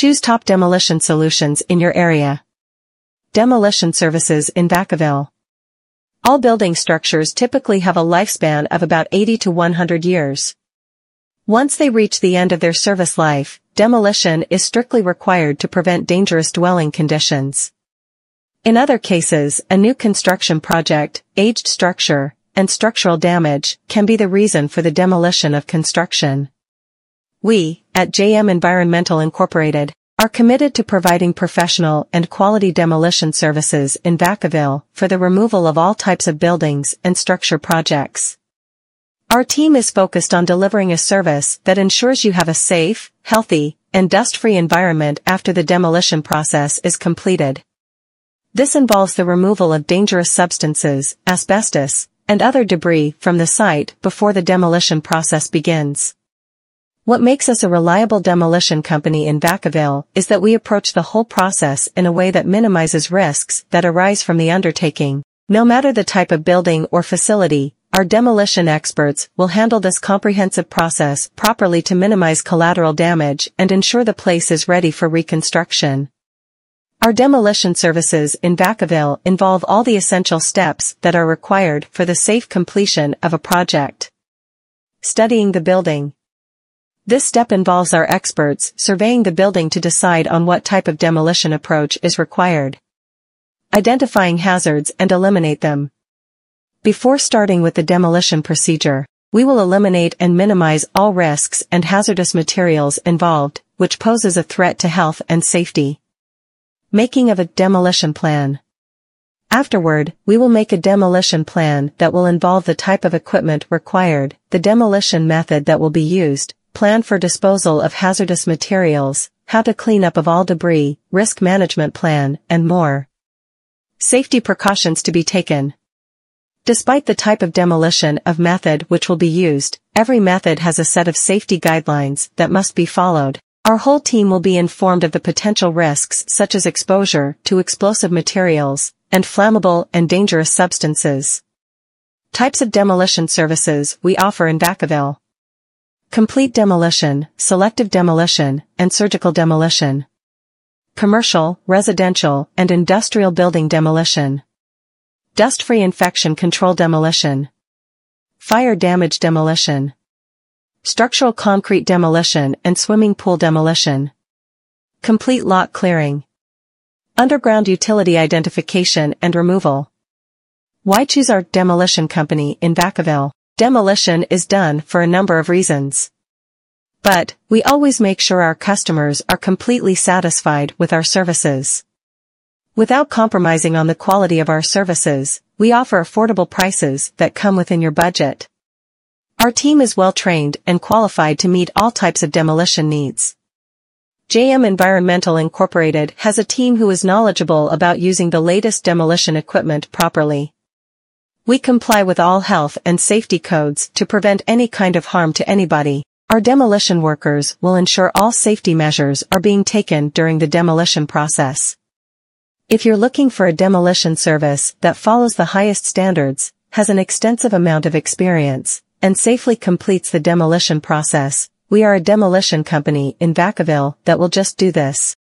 Choose top demolition solutions in your area. Demolition services in Vacaville. All building structures typically have a lifespan of about 80 to 100 years. Once they reach the end of their service life, demolition is strictly required to prevent dangerous dwelling conditions. In other cases, a new construction project, aged structure, and structural damage can be the reason for the demolition of construction. We, at JM Environmental Incorporated, are committed to providing professional and quality demolition services in Vacaville for the removal of all types of buildings and structure projects. Our team is focused on delivering a service that ensures you have a safe, healthy, and dust-free environment after the demolition process is completed. This involves the removal of dangerous substances, asbestos, and other debris from the site before the demolition process begins. What makes us a reliable demolition company in Vacaville is that we approach the whole process in a way that minimizes risks that arise from the undertaking. No matter the type of building or facility, our demolition experts will handle this comprehensive process properly to minimize collateral damage and ensure the place is ready for reconstruction. Our demolition services in Vacaville involve all the essential steps that are required for the safe completion of a project. Studying the building. This step involves our experts surveying the building to decide on what type of demolition approach is required. Identifying hazards and eliminate them. Before starting with the demolition procedure, we will eliminate and minimize all risks and hazardous materials involved, which poses a threat to health and safety. Making of a demolition plan. Afterward, we will make a demolition plan that will involve the type of equipment required, the demolition method that will be used, plan for disposal of hazardous materials, how to clean up of all debris, risk management plan, and more. Safety precautions to be taken. Despite the type of demolition of method which will be used, every method has a set of safety guidelines that must be followed. Our whole team will be informed of the potential risks such as exposure to explosive materials and flammable and dangerous substances. Types of demolition services we offer in Vacaville complete demolition, selective demolition, and surgical demolition. Commercial, residential, and industrial building demolition. Dust-free infection control demolition. Fire damage demolition. Structural concrete demolition and swimming pool demolition. Complete lot clearing. Underground utility identification and removal. Why choose our demolition company in Vacaville? Demolition is done for a number of reasons. But, we always make sure our customers are completely satisfied with our services. Without compromising on the quality of our services, we offer affordable prices that come within your budget. Our team is well trained and qualified to meet all types of demolition needs. JM Environmental Incorporated has a team who is knowledgeable about using the latest demolition equipment properly. We comply with all health and safety codes to prevent any kind of harm to anybody. Our demolition workers will ensure all safety measures are being taken during the demolition process. If you're looking for a demolition service that follows the highest standards, has an extensive amount of experience, and safely completes the demolition process, we are a demolition company in Vacaville that will just do this.